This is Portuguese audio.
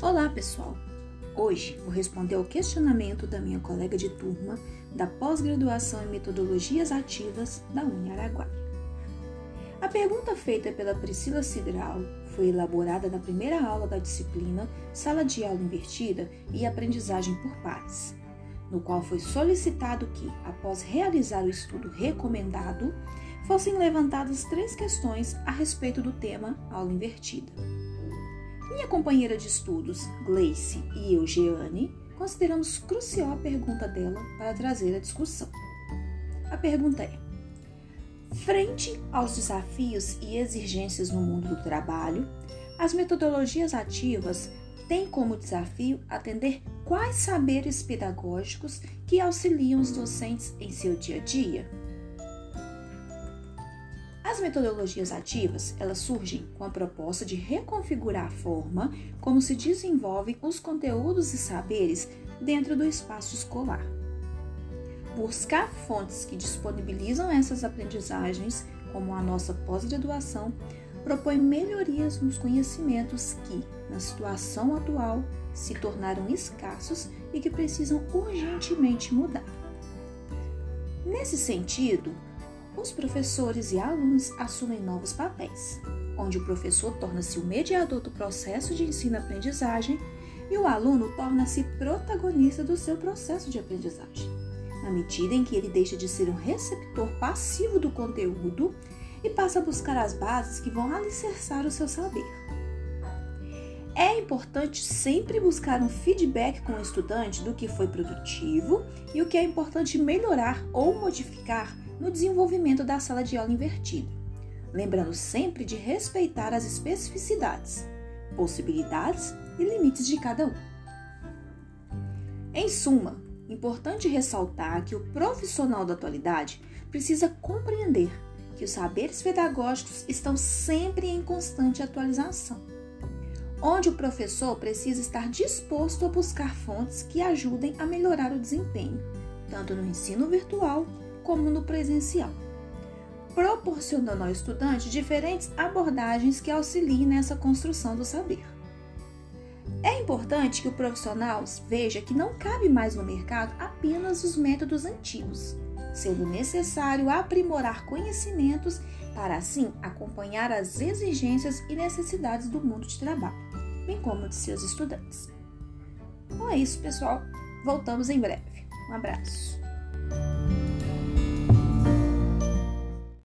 Olá, pessoal! Hoje vou responder ao questionamento da minha colega de turma da pós-graduação em metodologias ativas da Uniaraguaia. A pergunta feita pela Priscila Cidral foi elaborada na primeira aula da disciplina Sala de Aula Invertida e Aprendizagem por Pares, no qual foi solicitado que, após realizar o estudo recomendado, fossem levantadas três questões a respeito do tema aula invertida. Minha companheira de estudos, Gleice, e eu, Jeane, consideramos crucial a pergunta dela para trazer a discussão. A pergunta é: Frente aos desafios e exigências no mundo do trabalho, as metodologias ativas têm como desafio atender quais saberes pedagógicos que auxiliam os docentes em seu dia a dia? As metodologias ativas, elas surgem com a proposta de reconfigurar a forma como se desenvolvem os conteúdos e saberes dentro do espaço escolar. Buscar fontes que disponibilizam essas aprendizagens, como a nossa pós-graduação, propõe melhorias nos conhecimentos que, na situação atual, se tornaram escassos e que precisam urgentemente mudar. Nesse sentido, os professores e alunos assumem novos papéis, onde o professor torna-se o mediador do processo de ensino-aprendizagem e o aluno torna-se protagonista do seu processo de aprendizagem, na medida em que ele deixa de ser um receptor passivo do conteúdo e passa a buscar as bases que vão alicerçar o seu saber. É importante sempre buscar um feedback com o estudante do que foi produtivo e o que é importante melhorar ou modificar no desenvolvimento da sala de aula invertida, lembrando sempre de respeitar as especificidades, possibilidades e limites de cada um. Em suma, importante ressaltar que o profissional da atualidade precisa compreender que os saberes pedagógicos estão sempre em constante atualização, onde o professor precisa estar disposto a buscar fontes que ajudem a melhorar o desempenho, tanto no ensino virtual como no presencial, proporcionando ao estudante diferentes abordagens que auxiliem nessa construção do saber. É importante que o profissional veja que não cabe mais no mercado apenas os métodos antigos, sendo necessário aprimorar conhecimentos para assim acompanhar as exigências e necessidades do mundo de trabalho, bem como de seus estudantes. Então é isso, pessoal. Voltamos em breve. Um abraço.